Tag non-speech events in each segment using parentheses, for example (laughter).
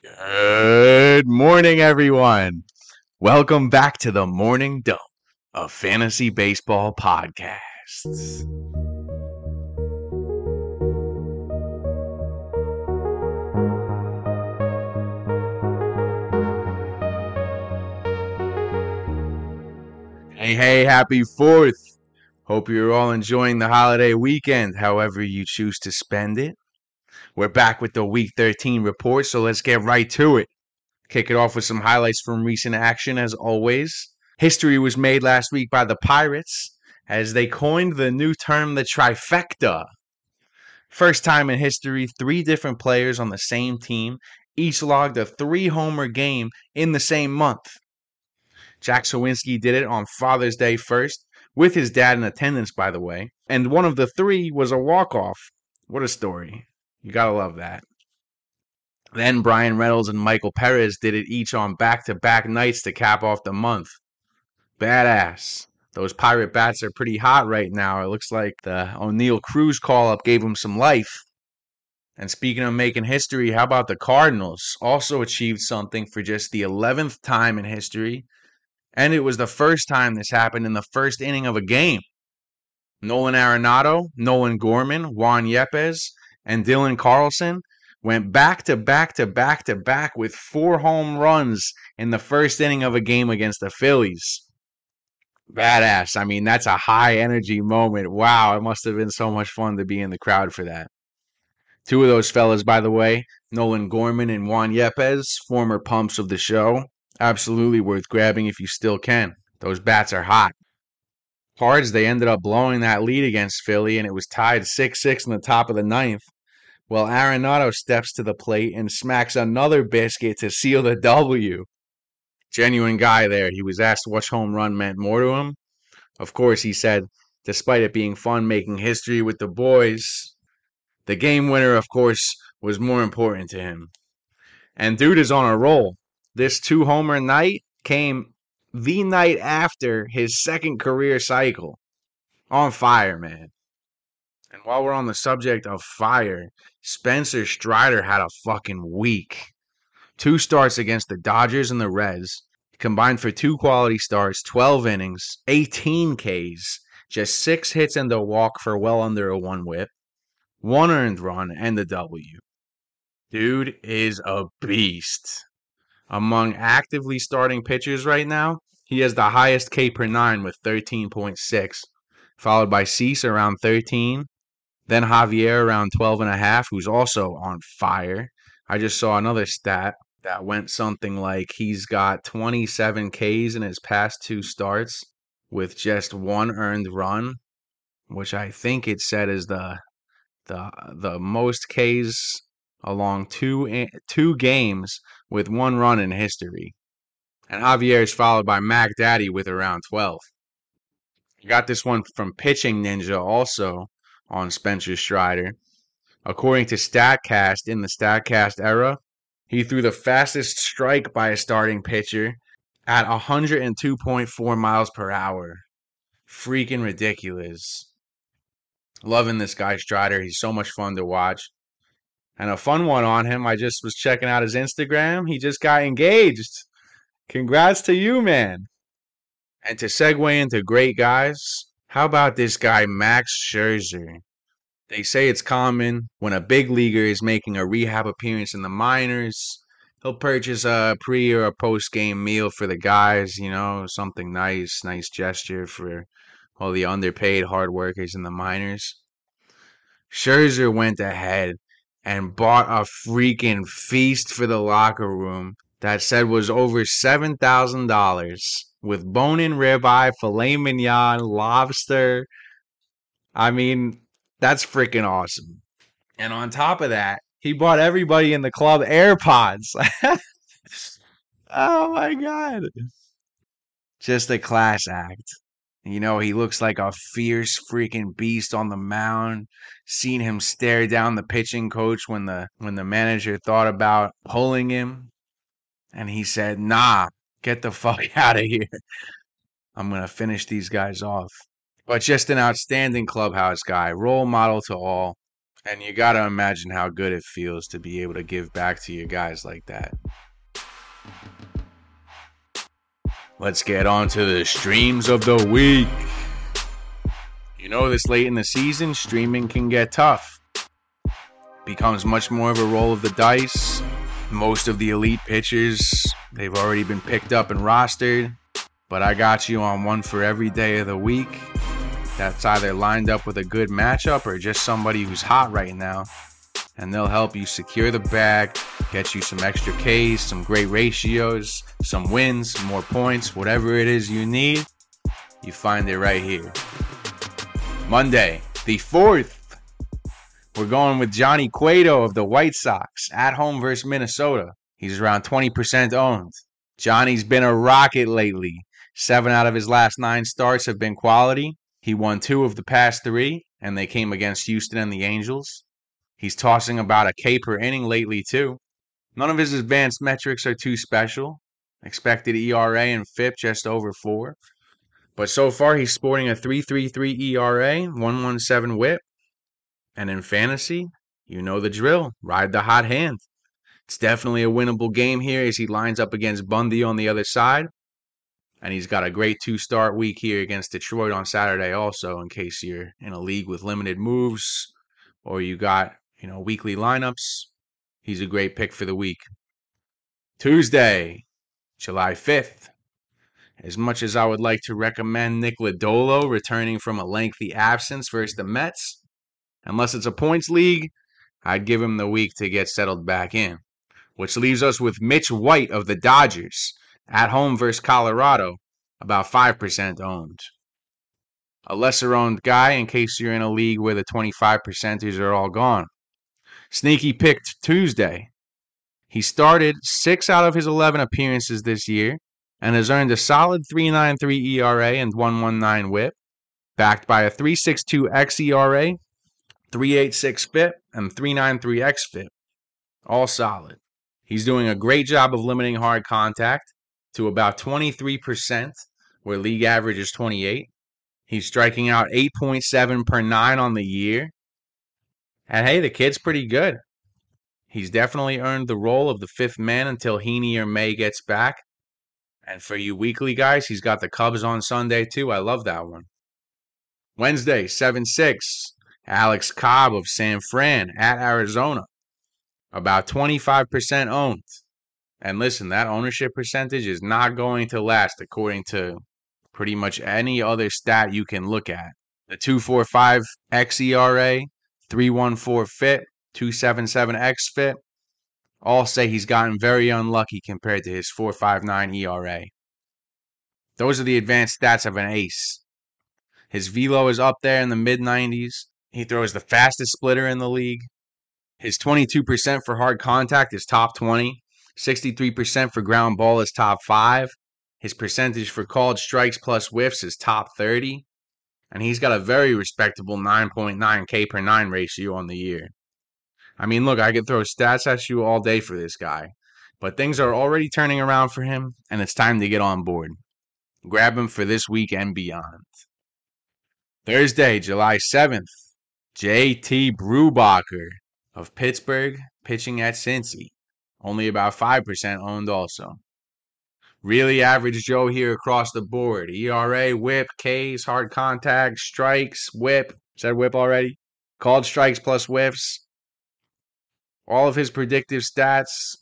Good morning, everyone. Welcome back to the Morning Dump, a fantasy baseball podcast. Hey, hey, happy 4th. Hope you're all enjoying the holiday weekend, however you choose to spend it. We're back with the Week 13 report, so let's get right to it. Kick it off with some highlights from recent action, as always. History was made last week by the Pirates as they coined the new term the trifecta. First time in history, three different players on the same team each logged a three homer game in the same month. Jack Suwinski did it on Father's Day first, with his dad in attendance, by the way, and one of the three was a walk off. What a story. You gotta love that. Then Bryan Reynolds and Michael Perez did it each on back to back nights to cap off the month. Badass. Those pirate bats are pretty hot right now. It looks like the Oneil Cruz call up gave them some life. And speaking of making history, how about the Cardinals? Also achieved something for just the 11th time in history and it was the first time this happened in the first inning of a game. Nolan Arenado, Nolan Gorman, Juan Yepez, and Dylan Carlson went back to back to back to back with four home runs in the first inning of a game against the Phillies. Badass. I mean, that's a high energy moment. Wow, it must have been so much fun to be in the crowd for that. Two of those fellas, by the way, Nolan Gorman and Juan Yepez, former pumps of the show, absolutely worth grabbing if you still can. Those bats are hot. Cards, they ended up blowing that lead against Philly, and it was tied 6 6 in the top of the ninth. Well, Arenado steps to the plate and smacks another biscuit to seal the W. Genuine guy there. He was asked which home run meant more to him. Of course, he said, despite it being fun making history with the boys, the game winner, of course, was more important to him. And dude is on a roll. This two homer night came the night after his second career cycle. On fire, man. And while we're on the subject of fire, Spencer Strider had a fucking week. Two starts against the Dodgers and the Reds, combined for two quality starts, 12 innings, 18 Ks, just six hits and a walk for well under a one whip, one earned run, and a W. Dude is a beast among actively starting pitchers right now, he has the highest K per nine with 13.6, followed by Cease around 13, then Javier around 12 and a half, who's also on fire. I just saw another stat that went something like he's got 27 Ks in his past two starts with just one earned run, which I think it said is the the the most Ks along two two games with one run in history. And Javier is followed by Mac Daddy with around 12. Got this one from Pitching Ninja also on Spencer Strider. According to StatCast, in the StatCast era, he threw the fastest strike by a starting pitcher at 102.4 miles per hour. Freaking ridiculous. Loving this guy Strider. He's so much fun to watch. And a fun one on him. I just was checking out his Instagram. He just got engaged. Congrats to you, man. And to segue into great guys, how about this guy, Max Scherzer? They say it's common when a big leaguer is making a rehab appearance in the minors. He'll purchase a pre or a post game meal for the guys, you know, something nice, nice gesture for all the underpaid hard workers in the minors. Scherzer went ahead and bought a freaking feast for the locker room that said was over $7,000 with bone in ribeye, filet mignon, lobster. I mean, that's freaking awesome. And on top of that, he bought everybody in the club AirPods. (laughs) oh my God. Just a class act. You know, he looks like a fierce freaking beast on the mound. Seen him stare down the pitching coach when the when the manager thought about pulling him. And he said, nah, get the (laughs) fuck out of here. I'm gonna finish these guys off. But just an outstanding clubhouse guy, role model to all. And you got to imagine how good it feels to be able to give back to your guys like that. Let's get on to the streams of the week. You know, this late in the season, streaming can get tough. Becomes much more of a roll of the dice. Most of the elite pitchers, they've already been picked up and rostered. But I got you on one for every day of the week that's either lined up with a good matchup or just somebody who's hot right now. And they'll help you secure the bag, get you some extra Ks, some great ratios, some wins, more points, whatever it is you need, you find it right here. Monday, the 4th. We're going with Johnny Cueto of the White Sox at home versus Minnesota. He's around 20% owned. Johnny's been a rocket lately. Seven out of his last nine starts have been quality. He won two of the past three, and they came against Houston and the Angels. He's tossing about a K per inning lately, too. None of his advanced metrics are too special. Expected ERA and FIP just over four. But so far, he's sporting a 3.33 ERA, 117 whip. And in fantasy, you know the drill. Ride the hot hand. It's definitely a winnable game here as he lines up against Bundy on the other side. And he's got a great two start week here against Detroit on Saturday, also, in case you're in a league with limited moves or you got, you know, weekly lineups. He's a great pick for the week. Tuesday, July 5th. As much as I would like to recommend Nick Lodolo returning from a lengthy absence versus the Mets, unless it's a points league, I'd give him the week to get settled back in. Which leaves us with Mitch White of the Dodgers at home versus Colorado, about 5% owned. A lesser owned guy in case you're in a league where the 25 percenters are all gone. Sneaky picked Tuesday. He started six out of his 11 appearances this year and has earned a solid 3.93 ERA and 1.19 WHIP, backed by a 3.62 xERA, 3.86 FIP, and 3.93 xFIP. All solid. He's doing a great job of limiting hard contact to about 23%, where league average is 28. He's striking out 8.7 per nine on the year. And hey, the kid's pretty good. He's definitely earned the role of the fifth man until Heaney or May gets back. And for you weekly guys, he's got the Cubs on Sunday too. I love that one. Wednesday, 7 6. Alex Cobb of San Fran at Arizona. About 25% owned. And listen, that ownership percentage is not going to last according to pretty much any other stat you can look at. The 245 xERA, 314 FIP, 277 xFIP all say he's gotten very unlucky compared to his 459 ERA. Those are the advanced stats of an ace. His velo is up there in the mid 90s. He throws the fastest splitter in the league. His 22% for hard contact is top 20. 63% for ground ball is top five. His percentage for called strikes plus whiffs is top 30. And he's got a very respectable 9.9 K per 9 ratio on the year. I mean, look, I could throw stats at you all day for this guy, but things are already turning around for him, and it's time to get on board. Grab him for this week and beyond. Thursday, July 7th, JT Brubaker of Pittsburgh pitching at Cincy only about 5% owned also. Really average Joe here across the board. ERA, whip, Ks, hard contact, strikes, whip. Said whip already. Called strikes plus whiffs. All of his predictive stats,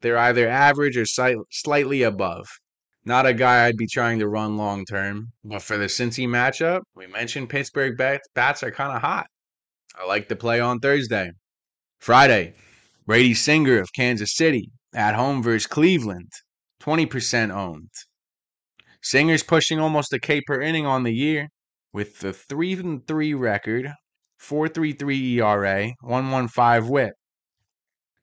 they're either average or slightly above. Not a guy I'd be trying to run long term. But for the Cincy matchup, we mentioned Pittsburgh bats, bats are kind of hot. I like the play on Thursday. Friday, Brady Singer of Kansas City at home versus Cleveland, 20% owned. Singer's pushing almost a K per inning on the year with the 3 and 3 record, 4.33 ERA, 1.15 WHIP.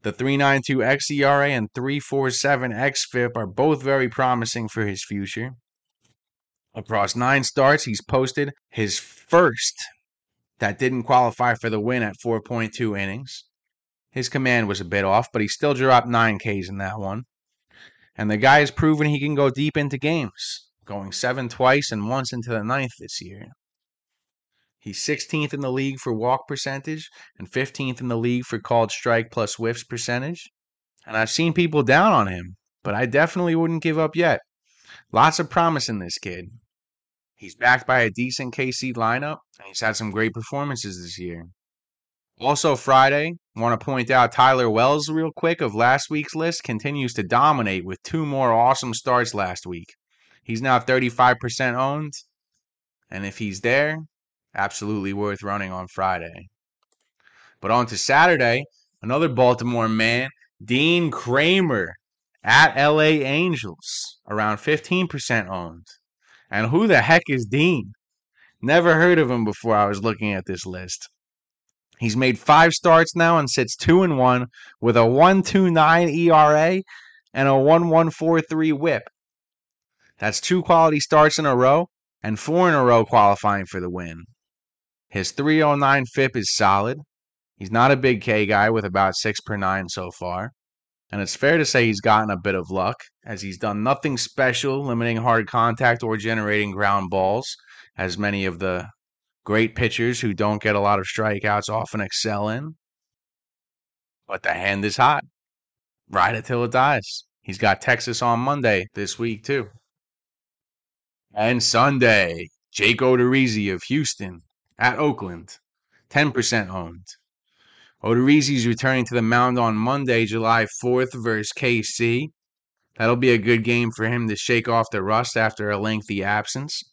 The 3.92 xERA and 3.47 xFIP are both very promising for his future. Across nine starts, he's posted his first that didn't qualify for the win at 4.2 innings. His command was a bit off, but he still dropped 9 Ks in that one. And the guy has proven he can go deep into games, going seven twice and once into the ninth this year. He's 16th in the league for walk percentage and 15th in the league for called strike plus whiffs percentage. And I've seen people down on him, but I definitely wouldn't give up yet. Lots of promise in this kid. He's backed by a decent KC lineup, and he's had some great performances this year. Also, Friday, want to point out Tyler Wells real quick of last week's list continues to dominate with two more awesome starts last week. He's now 35% owned, and if he's there, absolutely worth running on Friday. But on to Saturday, another Baltimore man, Dean Kremer at LA Angels, around 15% owned. And who the heck is Dean? Never heard of him before I was looking at this list. He's made five starts now and sits two and one with a 129 ERA and a 1143 WHIP. That's two quality starts in a row and four in a row qualifying for the win. His 309 FIP is solid. He's not a big K guy with about 6 per 9 so far. And it's fair to say he's gotten a bit of luck, as he's done nothing special limiting hard contact or generating ground balls, as many of the great pitchers who don't get a lot of strikeouts often excel in. But the hand is hot. Ride it till it dies. He's got Texas on Monday this week, too. And Sunday, Jake Odorizzi of Houston at Oakland, 10% owned. Odorizzi's returning to the mound on Monday, July 4th versus KC. That'll be a good game for him to shake off the rust after a lengthy absence.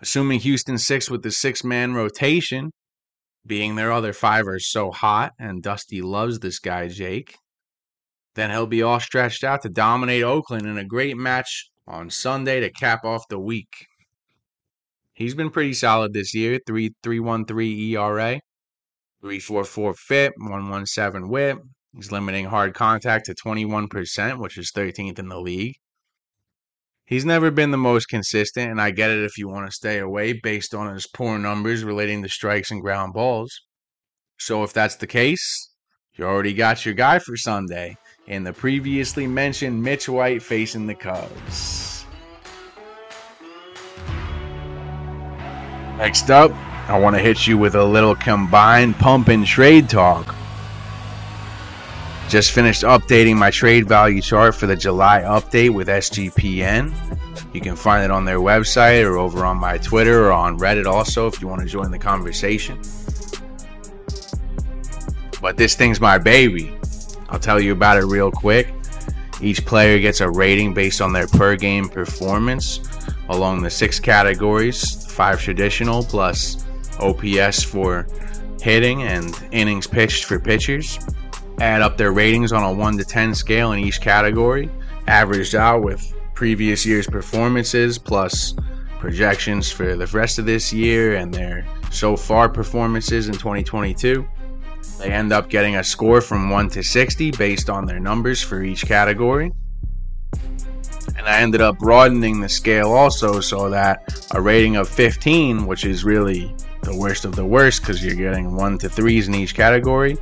Assuming Houston six with the six man rotation, being their other five are so hot, and Dusty loves this guy, Jake, then he'll be all stretched out to dominate Oakland in a great match on Sunday to cap off the week. He's been pretty solid this year 3.313 ERA, 344 FIP, 117 whip. He's limiting hard contact to 21%, which is 13th in the league. He's never been the most consistent, and I get it if you want to stay away based on his poor numbers relating to strikes and ground balls. So if that's the case, you already got your guy for Sunday in the previously mentioned Mitch White facing the Cubs. Next up, I want to hit you with a little combined pump and trade talk. Just finished updating my trade value chart for the July update with SGPN. You can find it on their website or over on my Twitter or on Reddit also if you want to join the conversation. But this thing's my baby. I'll tell you about it real quick. Each player gets a rating based on their per game performance along the six categories five traditional plus OPS for hitting and innings pitched for pitchers. Add up their ratings on a 1 to 10 scale in each category, averaged out with previous year's performances plus projections for the rest of this year and their so far performances in 2022. They end up getting a score from 1 to 60 based on their numbers for each category. And I ended up broadening the scale also so that a rating of 15, which is really the worst of the worst because you're getting 1 to 3s in each category,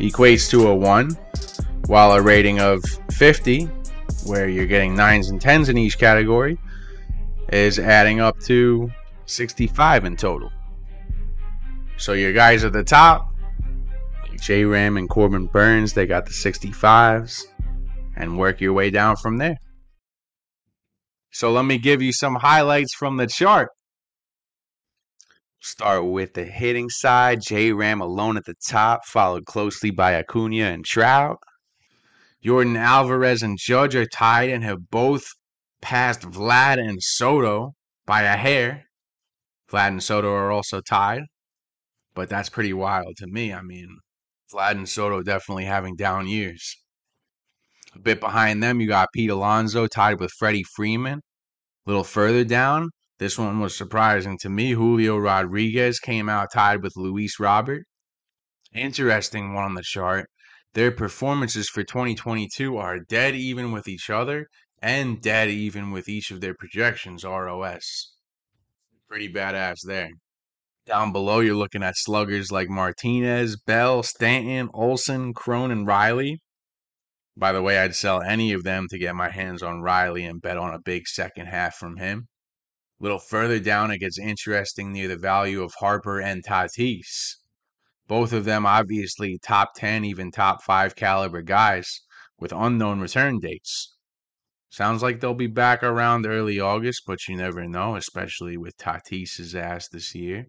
equates to a 1, while a rating of 50, where you're getting 9s and 10s in each category, is adding up to 65 in total. So your guys at the top, J Ram and Corbin Burnes, they got the 65s, and work your way down from there. So let me give you some highlights from the chart. Start with the hitting side. J Ram alone at the top, followed closely by Acuna and Trout. Yordan Alvarez and Judge are tied and have both passed Vlad and Soto by a hair. Vlad and Soto are also tied, but that's pretty wild to me. I mean, Vlad and Soto definitely having down years. A bit behind them, you got Pete Alonso tied with Freddie Freeman. A little further down, this one was surprising to me. Julio Rodriguez came out tied with Luis Robert. Interesting one on the chart. Their performances for 2022 are dead even with each other and dead even with each of their projections ROS. Pretty badass there. Down below, you're looking at sluggers like Martinez, Bell, Stanton, Olson, Cron, and Riley. By the way, I'd sell any of them to get my hands on Riley and bet on a big second half from him. A little further down, it gets interesting near the value of Harper and Tatis. Both of them obviously top 10, even top 5 caliber guys with unknown return dates. Sounds like they'll be back around early August, but you never know, especially with Tatis's ass this year.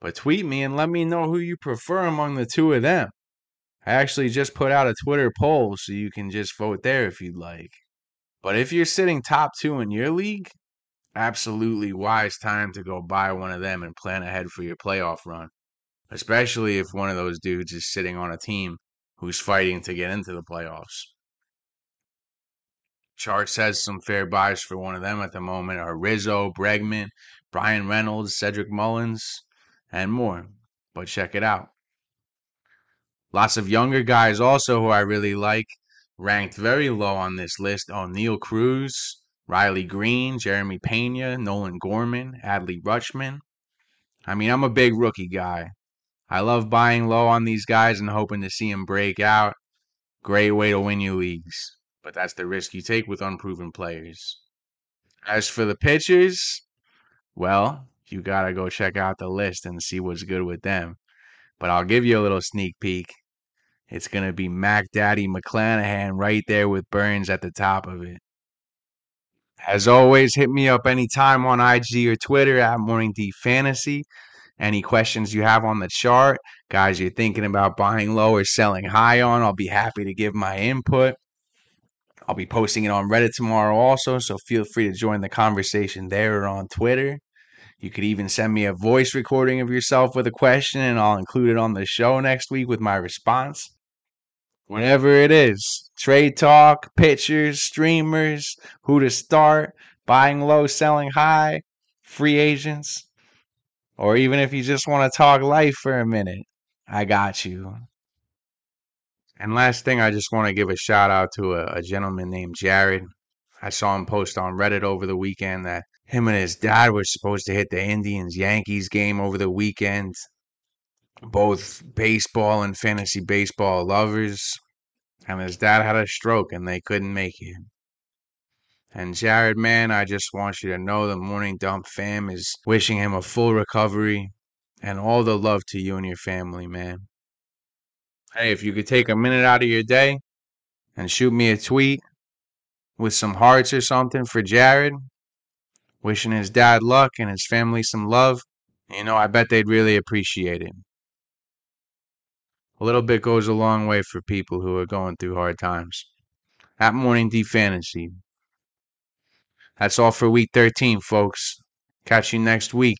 But tweet me and let me know who you prefer among the two of them. I actually just put out a Twitter poll, so you can just vote there if you'd like. But if you're sitting top two in your league, absolutely wise time to go buy one of them and plan ahead for your playoff run. Especially if one of those dudes is sitting on a team who's fighting to get into the playoffs. Chart says some fair buys for one of them at the moment are Rizzo, Bregman, Bryan Reynolds, Cedric Mullins, and more. But check it out. Lots of younger guys also who I really like ranked very low on this list. Oh, Oneil Cruz, Riley Greene, Jeremy Pena, Nolan Gorman, Adley Rutschman. I mean, I'm a big rookie guy. I love buying low on these guys and hoping to see them break out. Great way to win your leagues, but that's the risk you take with unproven players. As for the pitchers, well, you gotta go check out the list and see what's good with them. But I'll give you a little sneak peek. It's gonna be Mac Daddy McClanahan right there with Burnes at the top of it. As always, hit me up anytime on IG or Twitter at Morning D Fantasy. Any questions you have on the chart, guys you're thinking about buying low or selling high on, I'll be happy to give my input. I'll be posting it on Reddit tomorrow also, so feel free to join the conversation there or on Twitter. You could even send me a voice recording of yourself with a question, and I'll include it on the show next week with my response whatever it is trade talk, pitchers, streamers, who to start, buying low, selling high, free agents, or even if you just want to talk life for a minute, I got you. And last thing, I just want to give a shout out to a, a gentleman named Jared. I saw him post on Reddit over the weekend that him and his dad were supposed to hit the Indians Yankees game over the weekend both baseball and fantasy baseball lovers. And his dad had a stroke and they couldn't make it. And Jared, man, I just want you to know the Morning Dump fam is wishing him a full recovery and all the love to you and your family, man. Hey, if you could take a minute out of your day and shoot me a tweet with some hearts or something for Jared, wishing his dad luck and his family some love, you know, I bet they'd really appreciate it a little bit goes a long way for people who are going through hard times. At Morning D Fantasy. That's all for week 13, folks. Catch you next week.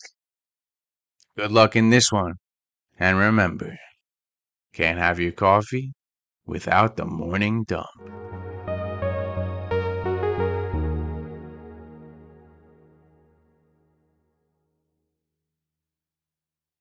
Good luck in this one. And remember, can't have your coffee without the morning dump.